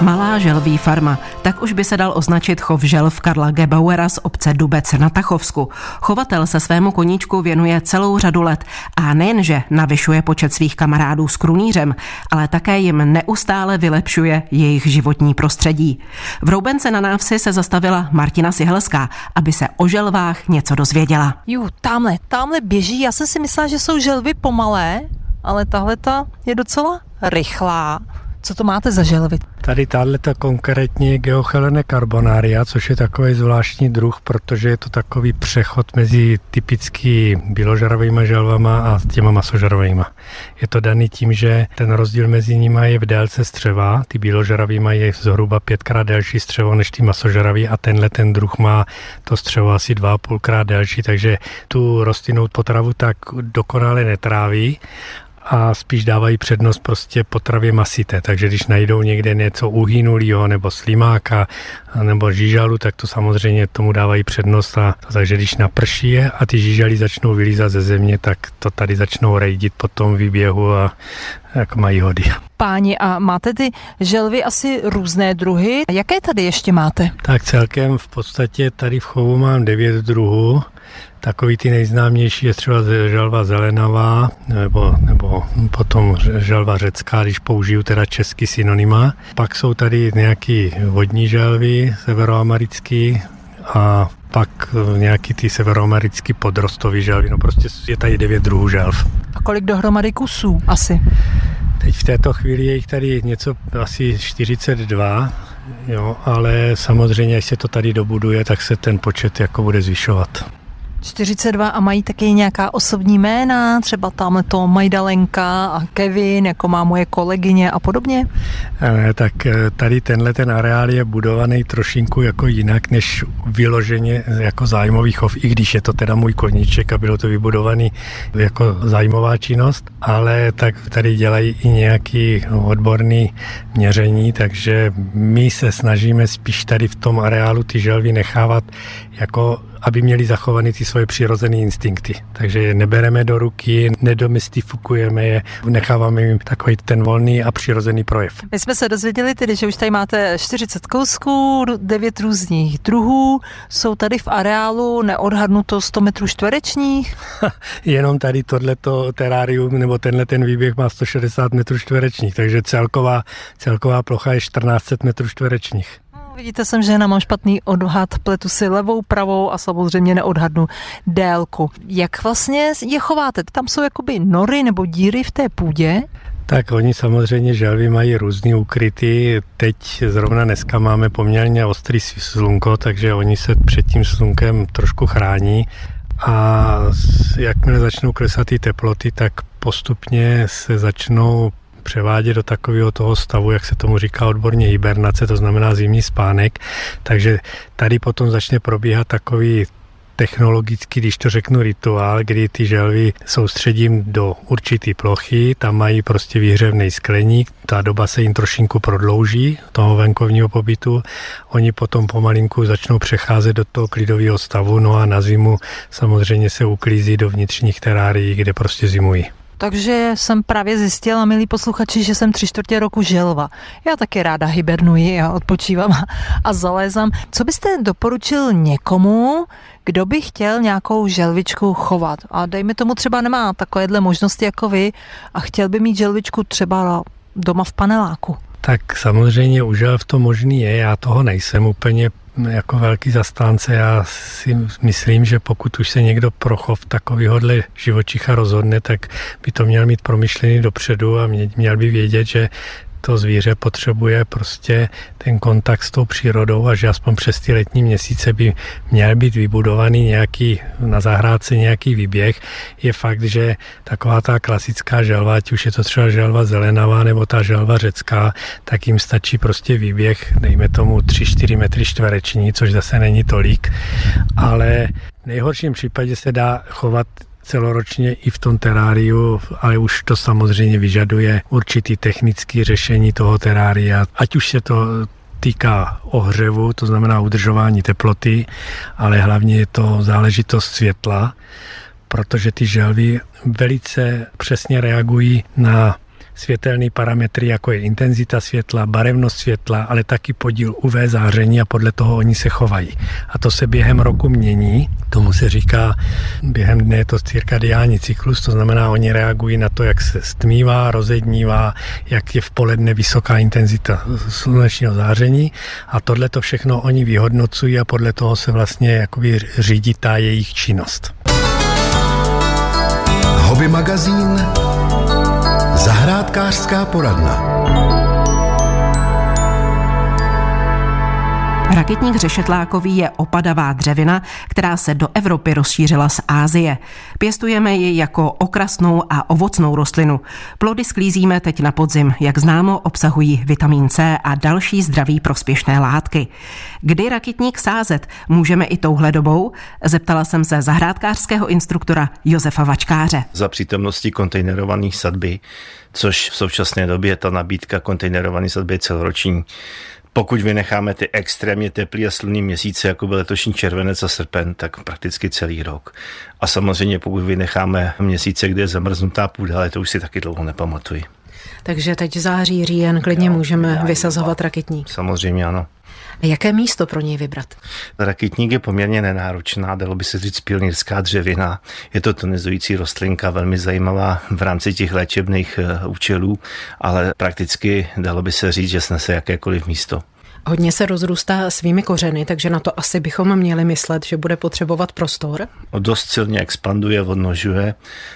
Malá želví farma, tak už by se dal označit chov želv Karla Gebauera z obce Dubec na Tachovsku. Chovatel se svému koníčku věnuje celou řadu let a nejenže navyšuje počet svých kamarádů s krunýřem, ale také jim neustále vylepšuje jejich životní prostředí. V Roubence na návsi se zastavila Martina Sihelská, aby se o želvách něco dozvěděla. Ju, tamhle, tamhle běží, já jsem si myslela, že jsou želvy pomalé, ale tahle ta je docela rychlá. Co to máte za želvy? Tady tahle konkrétně je Geochelene carbonaria, což je takový zvláštní druh, protože je to takový přechod mezi typicky bíložarovými želvama a těma masožarovými. Je to daný tím, že ten rozdíl mezi nimi je v délce střeva. Ty bíložarový mají zhruba pětkrát delší střevo než ty masožarový a tenhle ten druh má to střevo asi dva a půlkrát delší, takže tu rostlinnou potravu tak dokonale netráví a spíš dávají přednost prostě potravě masité. Takže když najdou někde něco uhynulého nebo slimáka nebo žížalu, tak to samozřejmě tomu dávají přednost. A, takže když naprší je a ty žížaly začnou vylízat ze země, tak to tady začnou rejdit po tom výběhu a jak mají hody. Páni, a máte ty želvy asi různé druhy. Jaké tady ještě máte? Tak celkem v podstatě tady v chovu mám devět druhů. Takový ty nejznámější je třeba želva zelenavá, nebo, nebo potom želva řecká, když použiju teda český synonyma. Pak jsou tady nějaký vodní želvy, severoamerický a pak nějaký ty severoamerický podrostový želvy. No prostě je tady devět druhů želv. A kolik dohromady kusů asi? Teď v této chvíli je jich tady něco asi 42, jo, ale samozřejmě, až se to tady dobuduje, tak se ten počet jako bude zvyšovat. 42 a mají taky nějaká osobní jména, třeba tamhle to Majdalenka a Kevin, jako má moje kolegyně a podobně? E, tak eh, tady tenhle ten areál je budovaný trošinku jako jinak, než vyloženě jako zájmový chov, i když je to teda můj koníček a bylo to vybudovaný jako zájmová činnost, ale tak tady dělají i nějaký odborný měření, takže my se snažíme spíš tady v tom areálu ty želvy nechávat jako aby měli zachovaný ty svoje přirozené instinkty. Takže je nebereme do ruky, nedomystifikujeme je, necháváme jim takový ten volný a přirozený projev. My jsme se dozvěděli tedy, že už tady máte 40 kousků, 9 různých druhů, jsou tady v areálu neodhadnuto 100 metrů čtverečních. Jenom tady tohleto terárium nebo tenhle ten výběh má 160 metrů čtverečních, takže celková, celková plocha je 1400 metrů čtverečních. Vidíte, jsem žena, mám špatný odhad, pletu si levou, pravou a samozřejmě neodhadnu délku. Jak vlastně je chováte? Tam jsou jakoby nory nebo díry v té půdě? Tak oni samozřejmě želvy mají různý ukryty. Teď zrovna dneska máme poměrně ostrý slunko, takže oni se před tím slunkem trošku chrání. A jakmile začnou klesat ty teploty, tak postupně se začnou převádět do takového toho stavu, jak se tomu říká odborně hibernace, to znamená zimní spánek. Takže tady potom začne probíhat takový technologicky, když to řeknu rituál, kdy ty želvy soustředím do určité plochy, tam mají prostě výhřevný skleník, ta doba se jim trošinku prodlouží, toho venkovního pobytu, oni potom pomalinku začnou přecházet do toho klidového stavu, no a na zimu samozřejmě se uklízí do vnitřních terárií, kde prostě zimují. Takže jsem právě zjistila, milí posluchači, že jsem tři čtvrtě roku želva. Já taky ráda hibernuji a odpočívám a zalézám. Co byste doporučil někomu, kdo by chtěl nějakou želvičku chovat? A dejme tomu třeba nemá takovéhle možnosti jako vy a chtěl by mít želvičku třeba doma v paneláku. Tak samozřejmě už v to možný je, já toho nejsem úplně jako velký zastánce. Já si myslím, že pokud už se někdo pro chov takovýhodle živočicha rozhodne, tak by to měl mít promyšlený dopředu a měl by vědět, že to zvíře potřebuje prostě ten kontakt s tou přírodou a že aspoň přes ty letní měsíce by měl být vybudovaný nějaký, na zahrádce nějaký výběh. Je fakt, že taková ta klasická želva, ať už je to třeba želva zelenavá nebo ta želva řecká, tak jim stačí prostě výběh, dejme tomu 3-4 metry čtvereční, což zase není tolik, ale v nejhorším případě se dá chovat celoročně i v tom teráriu, ale už to samozřejmě vyžaduje určitý technický řešení toho terária, ať už se to týká ohřevu, to znamená udržování teploty, ale hlavně je to záležitost světla, protože ty želvy velice přesně reagují na světelné parametry, jako je intenzita světla, barevnost světla, ale taky podíl UV záření a podle toho oni se chovají. A to se během roku mění, tomu se říká, během dne je to cirkadiální cyklus, to znamená, oni reagují na to, jak se stmívá, rozednívá, jak je v poledne vysoká intenzita slunečního záření a tohle to všechno oni vyhodnocují a podle toho se vlastně jakoby řídí ta jejich činnost. Hobby magazín Zahrádkářská poradna. Raketník řešetlákový je opadavá dřevina, která se do Evropy rozšířila z Ázie. Pěstujeme ji jako okrasnou a ovocnou rostlinu. Plody sklízíme teď na podzim. Jak známo, obsahují vitamin C a další zdraví prospěšné látky. Kdy raketník sázet? Můžeme i touhle dobou? Zeptala jsem se zahrádkářského instruktora Josefa Vačkáře. Za přítomnosti kontejnerovaných sadby, což v současné době ta nabídka kontejnerované sadby je celoroční pokud vynecháme ty extrémně teplý a slunný měsíce, jako byl letošní červenec a srpen, tak prakticky celý rok. A samozřejmě pokud vynecháme měsíce, kde je zamrznutá půda, ale to už si taky dlouho nepamatuji. Takže teď září, říjen, klidně jo, můžeme vysazovat raketník. Samozřejmě ano. Jaké místo pro něj vybrat? Rakitník je poměrně nenáročná, dalo by se říct pionýrská dřevina. Je to tonizující rostlinka, velmi zajímavá v rámci těch léčebných eh, účelů, ale prakticky dalo by se říct, že snese jakékoliv místo. Hodně se rozrůstá svými kořeny, takže na to asi bychom měli myslet, že bude potřebovat prostor. Dost silně expanduje, odnožuje.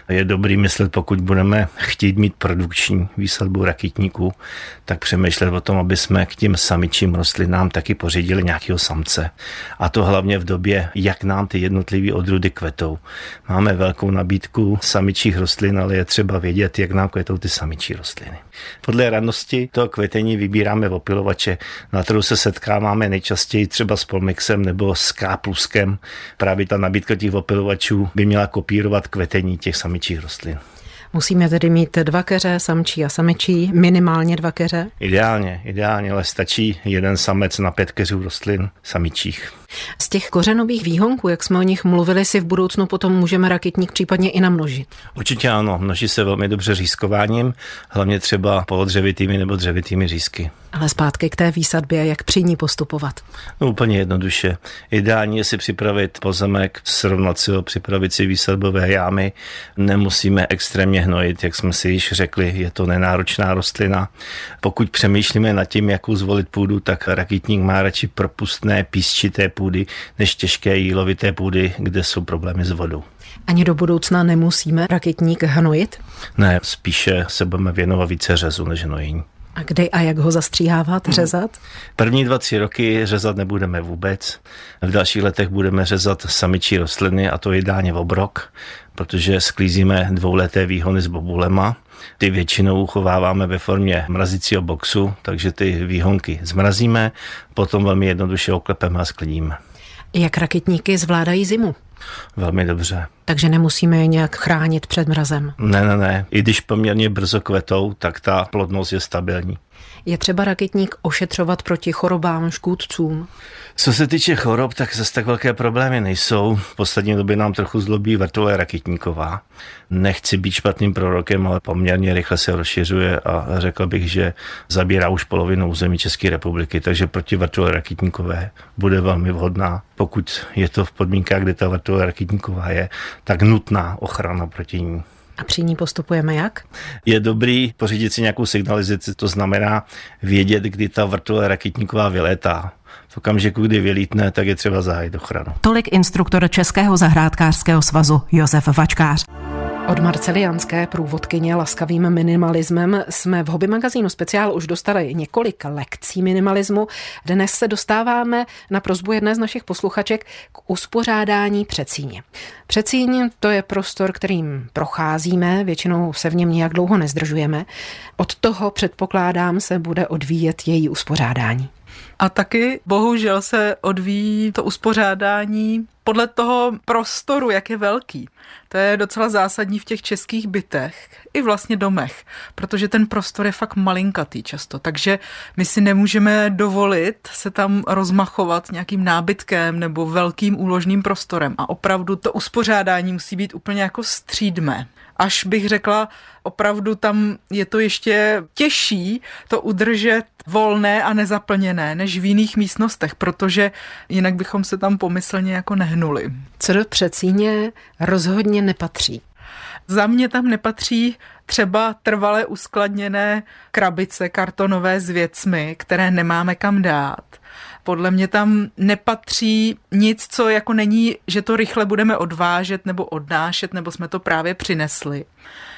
Je dobrý myslet, pokud budeme chtít mít produkční výsadbu rakitníků, tak přemýšlet o tom, aby jsme k těm samičím rostlinám taky pořídili nějakého samce. A to hlavně v době, jak nám ty jednotlivé odrůdy kvetou. Máme velkou nabídku samičích rostlin, ale je třeba vědět, jak nám kvetou ty samičí rostliny. Podle radnosti to kvetení vybíráme opilovače na kterou se setkáváme nejčastěji třeba s Polmixem nebo s Kápluskem. Právě ta nabídka těch opilovačů by měla kopírovat kvetení těch samičích rostlin. Musíme tedy mít dva keře, samčí a samičí, minimálně dva keře? Ideálně, ideálně, ale stačí jeden samec na pět keřů rostlin samičích. Z těch kořenových výhonků, jak jsme o nich mluvili, si v budoucnu potom můžeme raketník případně i namnožit. Určitě ano, množí se velmi dobře řízkováním, hlavně třeba polodřevitými nebo dřevitými řízky. Ale zpátky k té výsadbě, jak při ní postupovat? No úplně jednoduše. Ideální je si připravit pozemek, srovnat si ho, připravit si výsadbové jámy. Nemusíme extrémně hnojit, jak jsme si již řekli, je to nenáročná rostlina. Pokud přemýšlíme nad tím, jakou zvolit půdu, tak rakitník má radši propustné, písčité půdy, než těžké jílovité půdy, kde jsou problémy s vodou. Ani do budoucna nemusíme raketník hnojit? Ne, spíše se budeme věnovat více řezu než hnojení. A kdy a jak ho zastříhávat, hmm. řezat? První dva, tři roky řezat nebudeme vůbec. V dalších letech budeme řezat samičí rostliny a to ideálně v obrok, protože sklízíme dvouleté výhony s bobulema. Ty většinou uchováváme ve formě mrazicího boxu, takže ty výhonky zmrazíme, potom velmi jednoduše oklepeme a sklidíme. Jak raketníky zvládají zimu? Velmi dobře. Takže nemusíme je nějak chránit před mrazem? Ne, ne, ne. I když poměrně brzo kvetou, tak ta plodnost je stabilní. Je třeba raketník ošetřovat proti chorobám, škůdcům? Co se týče chorob, tak zase tak velké problémy nejsou. V poslední době nám trochu zlobí vrtule raketníková. Nechci být špatným prorokem, ale poměrně rychle se rozšiřuje a řekl bych, že zabírá už polovinu území České republiky, takže proti vrtule raketníkové bude velmi vhodná. Pokud je to v podmínkách, kde ta vrtule raketníková je, tak nutná ochrana proti ní. A při ní postupujeme jak? Je dobrý pořídit si nějakou signalizaci, to znamená vědět, kdy ta vrtule raketníková vylétá. V okamžiku, kdy vylítne, tak je třeba zahájit ochranu. Tolik instruktor Českého zahrádkářského svazu Josef Vačkář. Od Marcelianské průvodkyně laskavým minimalismem jsme v hobby magazínu speciál už dostali několik lekcí minimalismu. Dnes se dostáváme na prozbu jedné z našich posluchaček k uspořádání přecíně. Přecíň to je prostor, kterým procházíme, většinou se v něm nějak dlouho nezdržujeme. Od toho předpokládám se bude odvíjet její uspořádání. A taky bohužel se odvíjí to uspořádání podle toho prostoru, jak je velký. To je docela zásadní v těch českých bytech i vlastně domech, protože ten prostor je fakt malinkatý často, takže my si nemůžeme dovolit se tam rozmachovat nějakým nábytkem nebo velkým úložným prostorem a opravdu to uspořádání musí být úplně jako střídme. Až bych řekla, opravdu tam je to ještě těžší to udržet volné a nezaplněné než v jiných místnostech, protože jinak bychom se tam pomyslně jako nehnuli. Co do přecíně rozhodně nepatří. Za mě tam nepatří třeba trvale uskladněné krabice kartonové s věcmi, které nemáme kam dát. Podle mě tam nepatří nic, co jako není, že to rychle budeme odvážet nebo odnášet, nebo jsme to právě přinesli.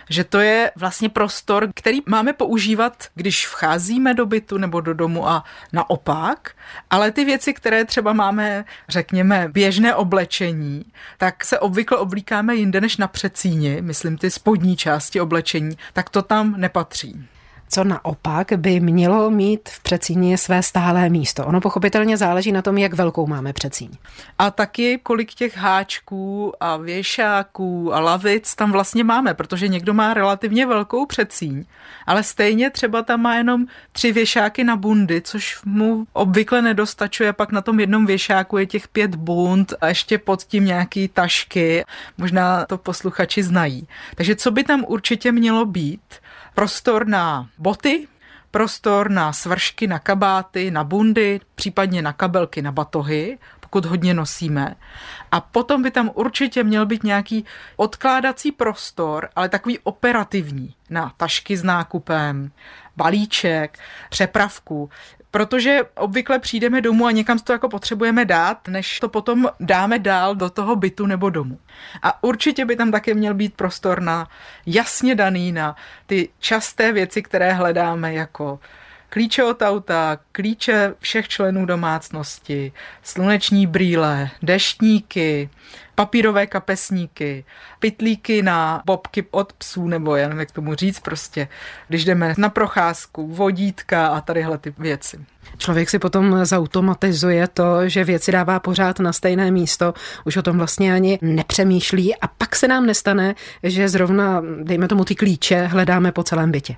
Že to je vlastně prostor, který máme používat, když vcházíme do bytu nebo do domu a naopak, ale ty věci, které třeba máme, řekněme, běžné oblečení, tak se obvykle oblíkáme jinde než na přecíni, myslím ty spodní části oblečení, tak to tam nepatří co naopak by mělo mít v přecíně své stálé místo. Ono pochopitelně záleží na tom, jak velkou máme přecíň. A taky kolik těch háčků a věšáků a lavic tam vlastně máme, protože někdo má relativně velkou přecíň, ale stejně třeba tam má jenom tři věšáky na bundy, což mu obvykle nedostačuje, pak na tom jednom věšáku je těch pět bund a ještě pod tím nějaký tašky, možná to posluchači znají. Takže co by tam určitě mělo být? Prostor na boty, prostor na svršky, na kabáty, na bundy, případně na kabelky, na batohy, pokud hodně nosíme. A potom by tam určitě měl být nějaký odkládací prostor, ale takový operativní, na tašky s nákupem, balíček, přepravku protože obvykle přijdeme domů a někam to jako potřebujeme dát, než to potom dáme dál do toho bytu nebo domu. A určitě by tam také měl být prostor na jasně daný na ty časté věci, které hledáme jako klíče od auta, klíče všech členů domácnosti, sluneční brýle, deštníky, papírové kapesníky, pitlíky na bobky od psů, nebo nevím, jak tomu říct prostě, když jdeme na procházku, vodítka a tadyhle ty věci. Člověk si potom zautomatizuje to, že věci dává pořád na stejné místo, už o tom vlastně ani nepřemýšlí a pak se nám nestane, že zrovna, dejme tomu ty klíče, hledáme po celém bytě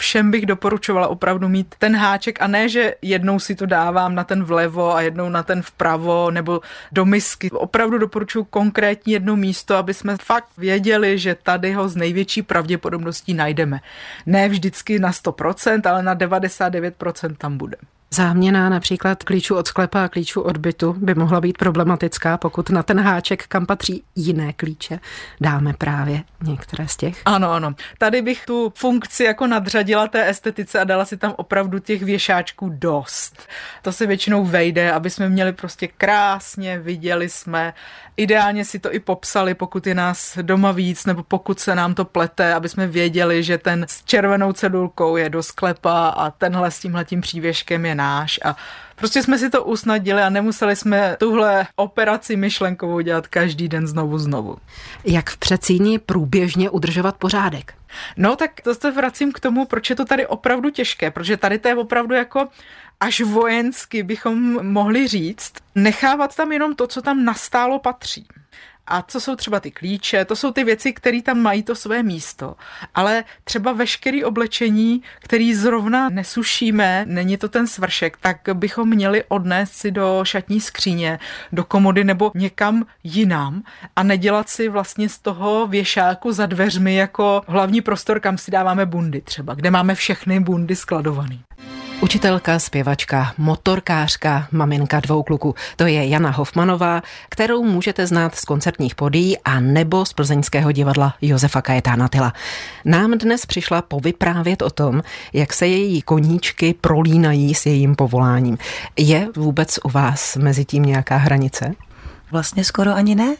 všem bych doporučovala opravdu mít ten háček a ne, že jednou si to dávám na ten vlevo a jednou na ten vpravo nebo do misky. Opravdu doporučuji konkrétní jedno místo, aby jsme fakt věděli, že tady ho z největší pravděpodobností najdeme. Ne vždycky na 100%, ale na 99% tam bude. Záměna například klíčů od sklepa a klíčů od bytu by mohla být problematická, pokud na ten háček, kam patří jiné klíče, dáme právě některé z těch. Ano, ano. Tady bych tu funkci jako nadřadila té estetice a dala si tam opravdu těch věšáčků dost. To se většinou vejde, aby jsme měli prostě krásně, viděli jsme, ideálně si to i popsali, pokud je nás doma víc, nebo pokud se nám to plete, aby jsme věděli, že ten s červenou cedulkou je do sklepa a tenhle s tímhletím přívěškem je náš a prostě jsme si to usnadili a nemuseli jsme tuhle operaci myšlenkovou dělat každý den znovu znovu. Jak v přecíni průběžně udržovat pořádek? No tak to se vracím k tomu, proč je to tady opravdu těžké, protože tady to je opravdu jako až vojensky bychom mohli říct, nechávat tam jenom to, co tam nastálo patří. A co jsou třeba ty klíče, to jsou ty věci, které tam mají to své místo. Ale třeba veškerý oblečení, který zrovna nesušíme, není to ten svršek, tak bychom měli odnést si do šatní skříně, do komody nebo někam jinam a nedělat si vlastně z toho věšáku za dveřmi jako hlavní prostor, kam si dáváme bundy třeba, kde máme všechny bundy skladované. Učitelka, zpěvačka, motorkářka, maminka dvou kluků. To je Jana Hofmanová, kterou můžete znát z koncertních podí a nebo z plzeňského divadla Josefa Kajetána Tyla. Nám dnes přišla povyprávět o tom, jak se její koníčky prolínají s jejím povoláním. Je vůbec u vás mezi tím nějaká hranice? Vlastně skoro ani ne.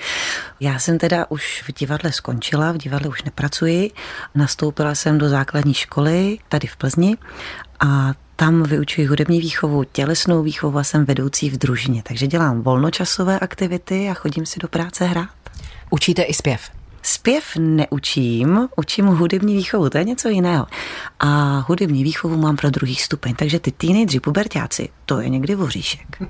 Já jsem teda už v divadle skončila, v divadle už nepracuji. Nastoupila jsem do základní školy tady v Plzni a tam vyučuji hudební výchovu, tělesnou výchovu a jsem vedoucí v družině. Takže dělám volnočasové aktivity a chodím si do práce hrát. Učíte i zpěv? Zpěv neučím, učím hudební výchovu, to je něco jiného. A hudební výchovu mám pro druhý stupeň, takže ty teenageři, pubertáci, to je někdy voříšek.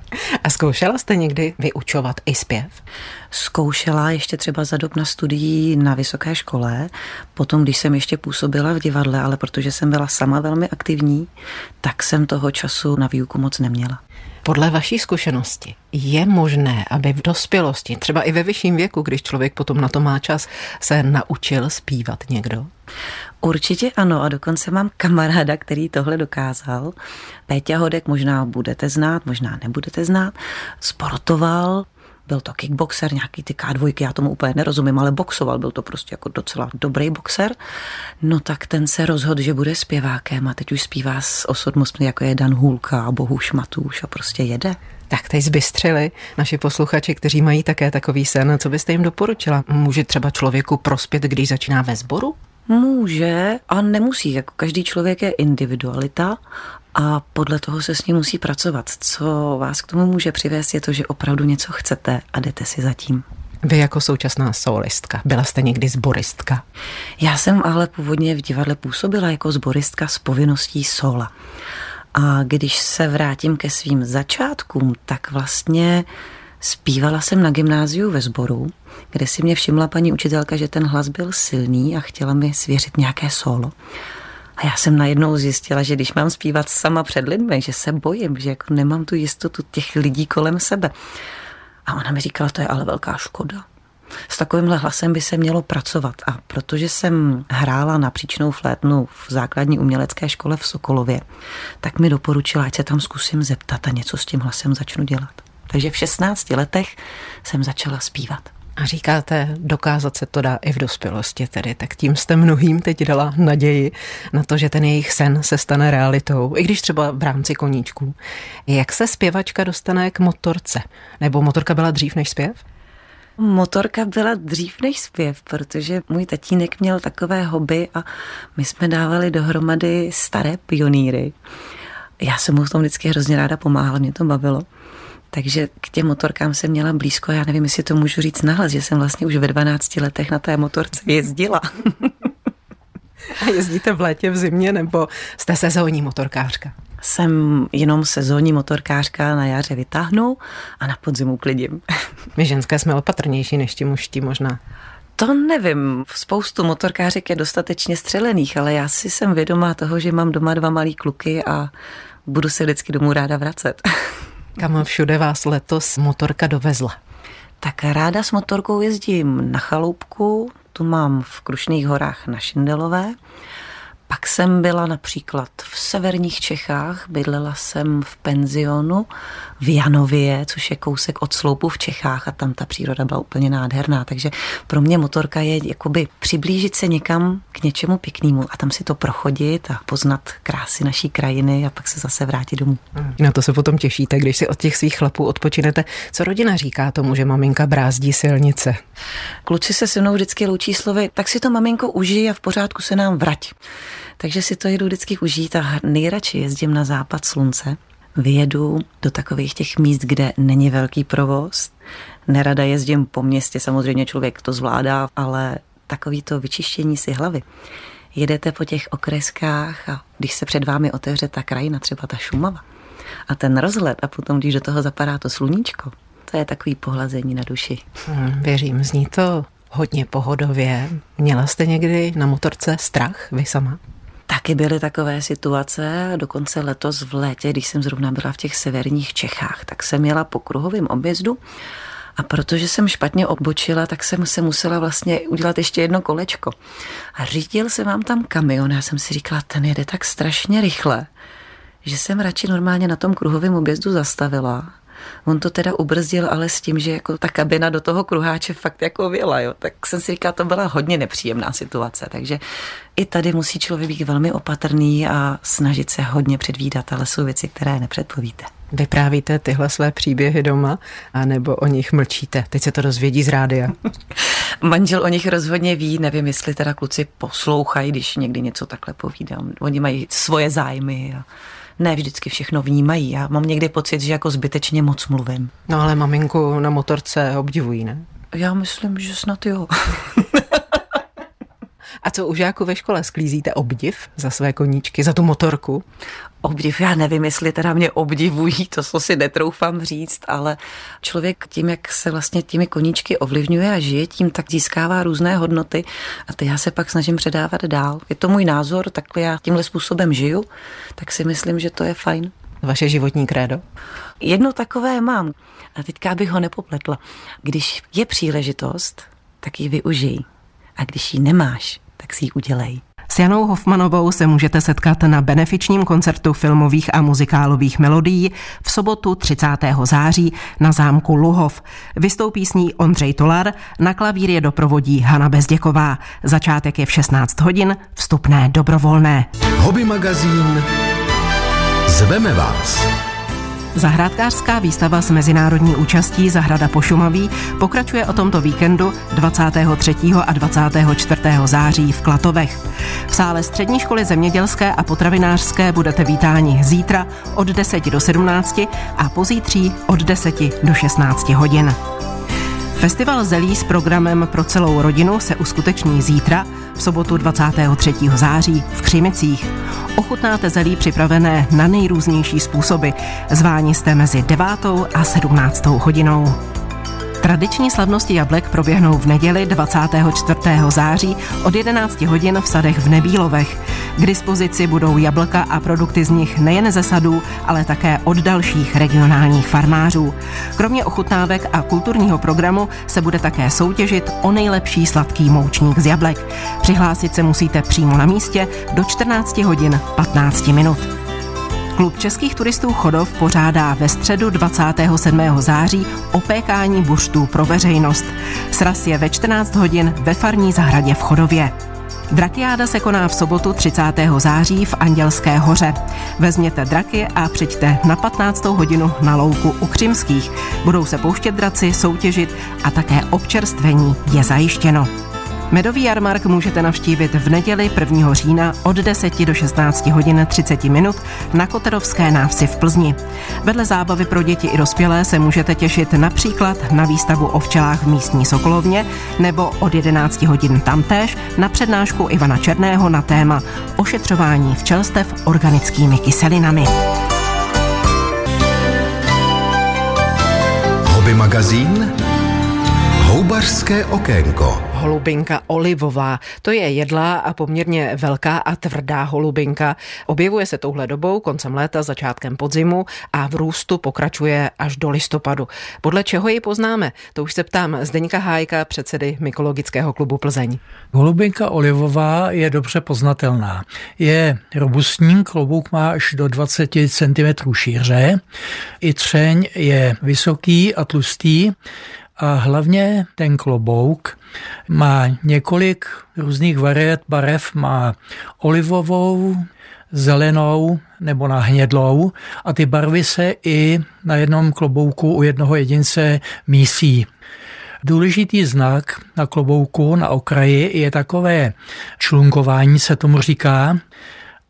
A zkoušela jste někdy vyučovat i zpěv? Zkoušela ještě třeba za dob na studií na vysoké škole, potom když jsem ještě působila v divadle, ale protože jsem byla sama velmi aktivní, tak jsem toho času na výuku moc neměla. Podle vaší zkušenosti je možné, aby v dospělosti, třeba i ve vyšším věku, když člověk potom na to má čas, se naučil zpívat někdo? Určitě ano a dokonce mám kamaráda, který tohle dokázal. Péťa Hodek možná budete znát, možná nebudete znát. Sportoval, byl to kickboxer, nějaký ty K2, já tomu úplně nerozumím, ale boxoval, byl to prostě jako docela dobrý boxer. No tak ten se rozhodl, že bude zpěvákem a teď už zpívá s osobnostmi, jako je Dan Hůlka a Bohuš Matuš a prostě jede. Tak teď zbystřili naši posluchači, kteří mají také takový sen. Co byste jim doporučila? Může třeba člověku prospět, když začíná ve sboru? Může a nemusí. Jako každý člověk je individualita a podle toho se s ním musí pracovat. Co vás k tomu může přivést, je to, že opravdu něco chcete a jdete si zatím. Vy jako současná solistka, byla jste někdy zboristka? Já jsem ale původně v divadle působila jako zboristka s povinností sola. A když se vrátím ke svým začátkům, tak vlastně Zpívala jsem na gymnáziu ve sboru, kde si mě všimla paní učitelka, že ten hlas byl silný a chtěla mi svěřit nějaké solo. A já jsem najednou zjistila, že když mám zpívat sama před lidmi, že se bojím, že jako nemám tu jistotu těch lidí kolem sebe. A ona mi říkala, to je ale velká škoda. S takovýmhle hlasem by se mělo pracovat. A protože jsem hrála na příčnou flétnu v základní umělecké škole v Sokolově, tak mi doporučila, ať se tam zkusím zeptat a něco s tím hlasem začnu dělat. Takže v 16 letech jsem začala zpívat. A říkáte, dokázat se to dá i v dospělosti tedy, tak tím jste mnohým teď dala naději na to, že ten jejich sen se stane realitou, i když třeba v rámci koníčků. Jak se zpěvačka dostane k motorce? Nebo motorka byla dřív než zpěv? Motorka byla dřív než zpěv, protože můj tatínek měl takové hobby a my jsme dávali dohromady staré pionýry. Já jsem mu v tom vždycky hrozně ráda pomáhala, mě to bavilo. Takže k těm motorkám jsem měla blízko, já nevím, jestli to můžu říct nahlas, že jsem vlastně už ve 12 letech na té motorce jezdila. A jezdíte v létě, v zimě, nebo jste sezónní motorkářka? Jsem jenom sezónní motorkářka, na jaře vytáhnu a na podzimu klidím. My ženské jsme opatrnější než ti mužtí možná. To nevím. Spoustu motorkářek je dostatečně střelených, ale já si jsem vědomá toho, že mám doma dva malý kluky a budu se vždycky domů ráda vracet. Kam všude vás letos motorka dovezla? Tak ráda s motorkou jezdím na chaloupku, tu mám v Krušných horách na Šindelové pak jsem byla například v severních Čechách, bydlela jsem v penzionu v Janově, což je kousek od sloupu v Čechách a tam ta příroda byla úplně nádherná. Takže pro mě motorka je jakoby přiblížit se někam k něčemu pěknému a tam si to prochodit a poznat krásy naší krajiny a pak se zase vrátit domů. Na to se potom těšíte, když si od těch svých chlapů odpočinete. Co rodina říká tomu, že maminka brázdí silnice? Kluci se se mnou vždycky loučí slovy, tak si to maminko užij a v pořádku se nám vrať. Takže si to jedu vždycky užít a nejradši jezdím na západ slunce. Vyjedu do takových těch míst, kde není velký provoz. Nerada jezdím po městě, samozřejmě člověk to zvládá, ale takový to vyčištění si hlavy. Jedete po těch okreskách a když se před vámi otevře ta krajina, třeba ta Šumava, a ten rozhled a potom, když do toho zapadá to sluníčko, to je takový pohlazení na duši. Hmm, věřím, zní to hodně pohodově. Měla jste někdy na motorce strach, vy sama? Taky byly takové situace, dokonce letos v létě, když jsem zrovna byla v těch severních Čechách, tak jsem jela po kruhovém objezdu a protože jsem špatně odbočila, tak jsem se musela vlastně udělat ještě jedno kolečko. A řídil se vám tam kamion, já jsem si říkala, ten jede tak strašně rychle, že jsem radši normálně na tom kruhovém objezdu zastavila On to teda ubrzdil, ale s tím, že jako ta kabina do toho kruháče fakt jako věla, jo. Tak jsem si říkala, to byla hodně nepříjemná situace, takže i tady musí člověk být velmi opatrný a snažit se hodně předvídat, ale jsou věci, které nepředpovíte. Vyprávíte tyhle své příběhy doma, anebo o nich mlčíte? Teď se to dozvědí z rádia. Manžel o nich rozhodně ví, nevím, jestli teda kluci poslouchají, když někdy něco takhle povídám. Oni mají svoje zájmy a ne vždycky všechno vnímají. Já mám někdy pocit, že jako zbytečně moc mluvím. No ale maminku na motorce obdivují, ne? Já myslím, že snad jo. A co u žáku ve škole sklízíte obdiv za své koníčky, za tu motorku? Obdiv, já nevím, jestli teda mě obdivují, to co si netroufám říct, ale člověk tím, jak se vlastně těmi koníčky ovlivňuje a žije tím, tak získává různé hodnoty a ty já se pak snažím předávat dál. Je to můj názor, takhle já tímhle způsobem žiju, tak si myslím, že to je fajn. vaše životní krédo? Jedno takové mám. A teďka bych ho nepopletla. Když je příležitost, tak ji využij. A když ji nemáš, tak si ji udělej. S Janou Hofmanovou se můžete setkat na benefičním koncertu filmových a muzikálových melodií v sobotu 30. září na zámku Luhov. Vystoupí s ní Ondřej Tolar, na klavír je doprovodí Hana Bezděková. Začátek je v 16 hodin, vstupné dobrovolné. Hobby magazín Zveme vás. Zahrádkářská výstava s mezinárodní účastí Zahrada Pošumaví pokračuje o tomto víkendu 23. a 24. září v Klatovech. V sále Střední školy zemědělské a potravinářské budete vítáni zítra od 10 do 17 a pozítří od 10 do 16 hodin. Festival zelí s programem pro celou rodinu se uskuteční zítra, v sobotu 23. září v Křimicích. Ochutnáte zelí připravené na nejrůznější způsoby. Zváni jste mezi 9. a 17. hodinou. Tradiční slavnosti jablek proběhnou v neděli 24. září od 11 hodin v sadech v Nebílovech. K dispozici budou jablka a produkty z nich nejen ze sadů, ale také od dalších regionálních farmářů. Kromě ochutnávek a kulturního programu se bude také soutěžit o nejlepší sladký moučník z jablek. Přihlásit se musíte přímo na místě do 14 hodin 15 minut. Klub českých turistů Chodov pořádá ve středu 27. září opékání buštů pro veřejnost. Sraz je ve 14 hodin ve farní zahradě v Chodově. Drakiáda se koná v sobotu 30. září v Andělské hoře. Vezměte draky a přijďte na 15. hodinu na louku u Křimských. Budou se pouštět draci, soutěžit a také občerstvení je zajištěno. Medový jarmark můžete navštívit v neděli 1. října od 10 do 16 hodin 30 minut na Koterovské návsi v Plzni. Vedle zábavy pro děti i dospělé se můžete těšit například na výstavu o včelách v místní Sokolovně nebo od 11 hodin tamtéž na přednášku Ivana Černého na téma ošetřování včelstev organickými kyselinami. Hobby magazín Houbařské okénko holubinka olivová. To je jedlá a poměrně velká a tvrdá holubinka. Objevuje se touhle dobou koncem léta, začátkem podzimu a v růstu pokračuje až do listopadu. Podle čeho ji poznáme? To už se ptám Zdeňka Hájka, předsedy Mykologického klubu Plzeň. Holubinka olivová je dobře poznatelná. Je robustní, klobouk má až do 20 cm šíře, i třeň je vysoký a tlustý a hlavně ten klobouk má několik různých variet barev, má olivovou, zelenou nebo na hnědlou a ty barvy se i na jednom klobouku u jednoho jedince mísí. Důležitý znak na klobouku na okraji je takové člunkování, se tomu říká,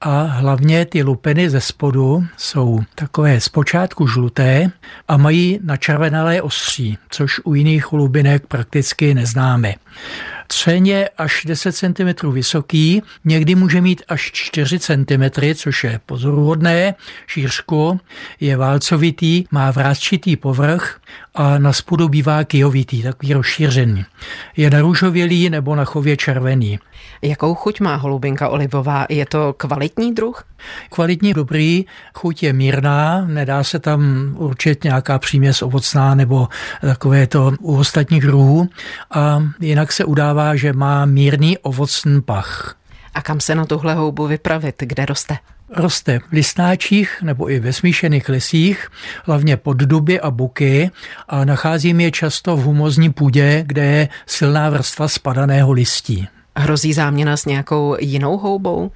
a hlavně ty lupeny ze spodu jsou takové zpočátku žluté a mají načervenalé ostří, což u jiných lubinek prakticky neznáme. Třeň je až 10 cm vysoký, někdy může mít až 4 cm, což je pozoruhodné. Šířku je válcovitý, má vrázčitý povrch a na spodu bývá kijovitý, takový rozšířený. Je narůžovělý nebo na chově červený. Jakou chuť má holubinka olivová? Je to kvalitní druh? Kvalitní, dobrý, chuť je mírná, nedá se tam určit nějaká příměs ovocná nebo takové to u ostatních druhů a jinak se udává, že má mírný ovocný pach. A kam se na tuhle houbu vypravit? Kde roste? Roste v listnáčích nebo i ve smíšených lesích, hlavně pod duby a buky a nacházím je často v humozní půdě, kde je silná vrstva spadaného listí. Hrozí záměna s nějakou jinou houbou?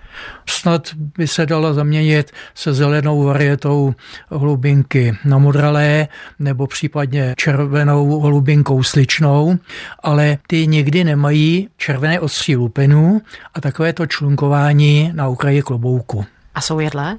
Snad by se dala zaměnit se zelenou varietou hlubinky namodralé nebo případně červenou hlubinkou sličnou, ale ty někdy nemají červené ostří lupenů a takové to člunkování na okraji klobouku. A jsou jedlé?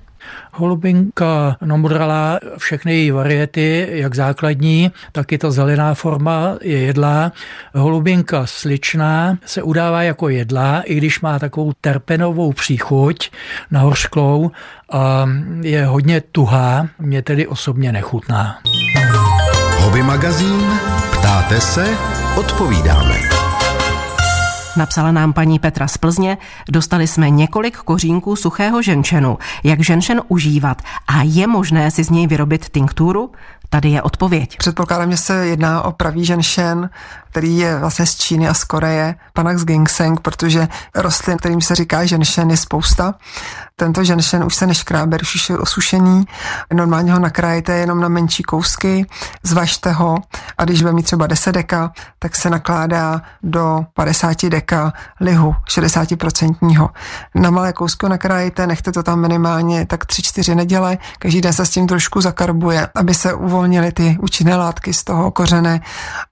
Holubinka nomudrala, všechny její variety, jak základní, tak i ta zelená forma je jedlá. Holubinka sličná se udává jako jedlá, i když má takovou terpenovou příchuť na hořklou a je hodně tuhá, mě tedy osobně nechutná. Hobby magazín, ptáte se, odpovídáme. Napsala nám paní Petra z Plzně, dostali jsme několik kořínků suchého ženšenu. Jak ženšen užívat a je možné si z něj vyrobit tinkturu? Tady je odpověď. Předpokládám, že se jedná o pravý ženšen, který je vlastně z Číny a z Koreje, Panax ginseng, protože rostlin, kterým se říká ženšen, je spousta. Tento ženšen už se neškrábe, už je osušený. Normálně ho nakrájete jenom na menší kousky, zvažte ho a když bude mít třeba 10 deka, tak se nakládá do 50 deka lihu, 60%. Na malé kousky ho nakrájíte, nechte to tam minimálně tak 3-4 neděle, každý den se s tím trošku zakarbuje, aby se uvolnily ty účinné látky z toho kořene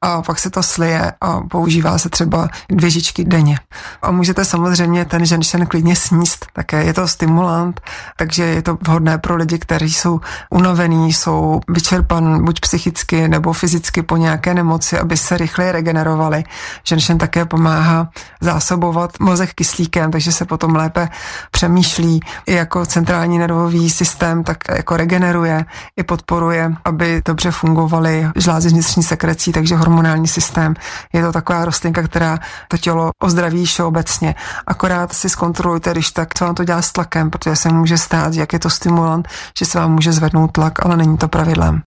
a pak se to slije a používá se třeba dvě žičky denně. A můžete samozřejmě ten ženšen klidně sníst, také je to stimulant, takže je to vhodné pro lidi, kteří jsou unavení, jsou vyčerpan buď psychicky nebo fyzicky po nějaké nemoci, aby se rychleji regenerovali. Ženšen také pomáhá zásobovat mozek kyslíkem, takže se potom lépe přemýšlí i jako centrální nervový systém, tak jako regeneruje i podporuje, aby dobře fungovaly žlázy vnitřní sekrecí, takže hormonální systém. Je to taková rostlinka, která to tělo ozdraví všeobecně. Akorát si zkontrolujte, když tak, co vám to dělá s tlakem, protože se může stát, jak je to stimulant, že se vám může zvednout tlak, ale není to pravidlem.